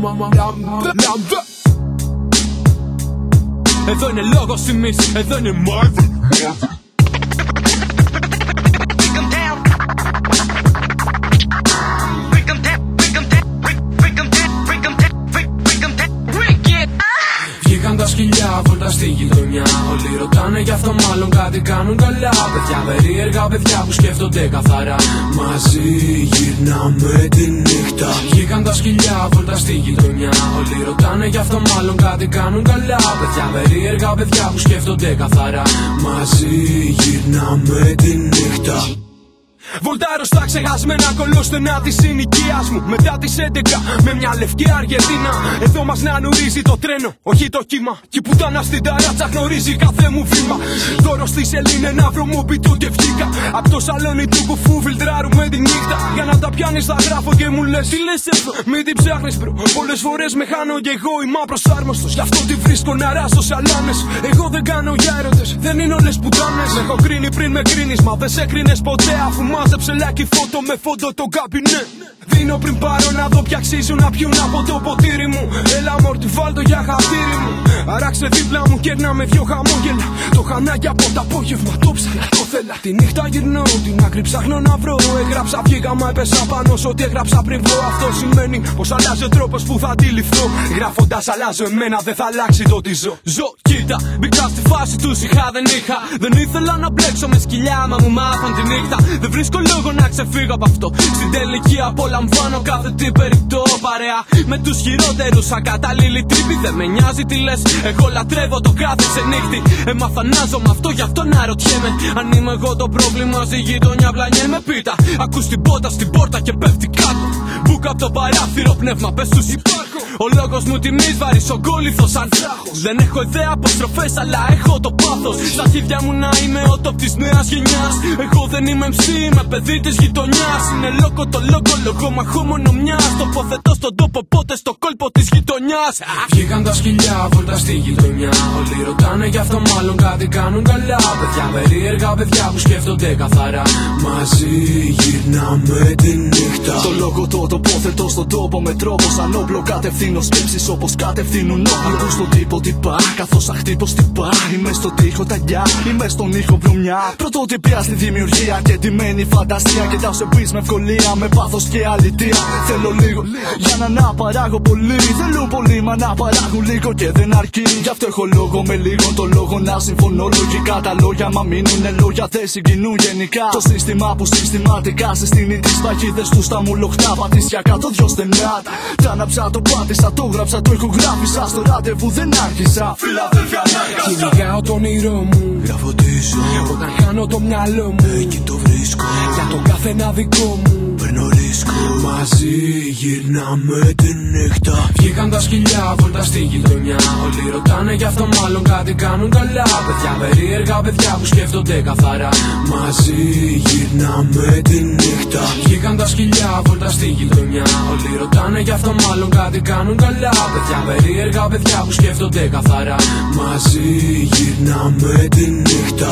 Lam dë E dhe në logo si mis E dhe në mardhë Όλοι ρωτάνε γι' αυτό, μάλλον κάτι κάνουν καλά. Παιδιά περίεργα, παιδιά που σκέφτονται καθαρά. Μαζί γυρνάμε τη νύχτα. Βγήκαν τα σκυλιά, βόλτα στη γειτονιά. Όλοι ρωτάνε γι' αυτό, μάλλον κάτι κάνουν καλά. Παιδιά περίεργα, παιδιά που σκέφτονται καθαρά. Μαζί γυρνάμε τη νύχτα. Βολτάρω στα ξεχασμένα κολόστενα της συνοικίας μου. Μετά τις 11 με μια λευκή Αργεντίνα. Εδώ μας να νουρίζει το τρένο, όχι το κύμα. Κι η πουτάνα στην ταράτσα γνωρίζει κάθε μου βήμα. Δώρο στη σελήνη να βρω μου πιτού και βγήκα. Απ' το σαλόνι του κουφού φιλτράρουμε τη νύχτα. Για να τα πιάνεις θα γράφω και μου λες: Τι λες εδώ, μην την ψάχνεις μπρο. Πολλές φορές με χάνω και εγώ είμαι απροσάρμοστος. Γι' αυτό τη βρίσκω να ράσω σαλάνε. Εγώ δεν κάνω για έρωτες, δεν είναι όλες πουτάνες. Έχω κρίνει πριν με κρίνεις, μα δεν σε κρίνες ποτέ αφού Μάζεψε λάκι φώτο με φόντο το καμπινέ Δίνω πριν πάρω να δω πια αξίζουν να πιούν από το ποτήρι μου. Έλα μόρτι βάλτο για χαρτίρι μου Αράξε δίπλα μου κέρνα με δυο χαμόγελα. Το χανάκι από το απόγευμα το ψαλα το θέλα. Τη νύχτα γυρνώ την άκρη ψάχνω να βρω. Έγραψα βγήκα μα έπεσα πάνω σ' ό,τι έγραψα πριν βρω Αυτό σημαίνει πως αλλάζει ο τρόπος που θα αντιληφθώ. Γράφοντας αλλάζω εμένα δεν θα αλλάξει το τι ζω. Ζω κοίτα μπήκα στη φάση του είχα δεν είχα. Δεν ήθελα να μπλέξω με σκυλιά μα μου μάθαν τη νύχτα. Δεν βρίσκω λόγο να ξεφύγω από αυτό. Στην τελική απολαμβάνω κάθε τι περιπτώ παρέα. Με τους χειρότερους ακατάλληλοι τρύπη Δεν με νοιάζει τι λες Εγώ λατρεύω το κάθε ξενύχτη. Έμαθα να ζω με αυτό γι' αυτό να ρωτιέμαι. Αν είμαι εγώ το πρόβλημα στη γειτονιά με πίτα. Ακούς την πότα στην πόρτα και πέφτει κάτω Μπούκα από το παράθυρο πνεύμα πες τους υπάρχω Ο λόγος μου τιμής βαρύς ο κόλληθος σαν τράχος Δεν έχω ιδέα αποστροφές αλλά έχω το πάθος Στα χέρια μου να είμαι ο top της νέας γενιάς Εγώ δεν είμαι MC είμαι παιδί της γειτονιάς. Είναι λόγο το λόγο, λόγο μαχό μόνο μιας. Τοποθετώ στον τόπο, πότε στο κόλπο της γειτονιάς. Βγήκαν τα σκυλιά, βόλτα στη γειτονιά. Όλοι ρωτάνε γι' αυτό, μάλλον κάτι κάνουν καλά. Παιδιά περίεργα, παιδιά που σκέφτονται καθαρά. Μαζί γυρνάμε τη νύχτα. Το λόγο το τοποθετώ στον τόπο με τρόπο σαν όπλο. Κατευθύνω σκέψεις όπως κατευθύνουν όπλο. Ακού στον τύπο τι πά, καθώς αχτύπω τι πά. Είμαι στο τείχο ταγιά, είμαι στον ήχο βρωμιά. Πρωτότυπια στη δημιουργία και τη μένει φαντασία. Και τα σε πει με ευκολία, με πάθος και αλητία. Θέλω λίγο για να να παράγω πολύ. Θέλω πολύ, μα να παράγουν λίγο και δεν αρκεί. Γι' αυτό έχω λόγο με λίγο το λόγο να συμφωνώ. Λογικά τα λόγια μα μείνουν λόγια, δεν συγκινούν γενικά. Το σύστημα που συστηματικά συστήνει τις παγίδες τους στα μου λοχτά. Πατήσια κάτω δυο στενά. Τα αναψά το πάτησα, το γράψα, το ηχογράφησα. Στο ραντεβού δεν άρχισα. Φιλαδέλφια Κυνηγάω τον όνειρό μου. Γράφω τι Όταν χάνω το μυαλό μου. Εκεί το βρίσκω. Για τον καθένα δικό μου. Παίρνω ρίσκο. Μαζί γυρνάμε τη νύχτα. Βγήκαν τα σκυλιά, βόλτα στη γειτονιά. Όλοι ρωτάνε γι' αυτό, μάλλον κάτι κάνουν καλά. Παιδιά περίεργα, παιδιά που σκέφτονται καθαρά. Μαζί γυρνάμε τη νύχτα. Βγήκαν τα σκυλιά, βόλτα στη γειτονιά. Όλοι ρωτάνε γι' αυτό, μάλλον κάτι κάνουν καλά. Παιδιά περίεργα, παιδιά που σκέφτονται καθαρά. Μαζί γυρνάμε τη νύχτα.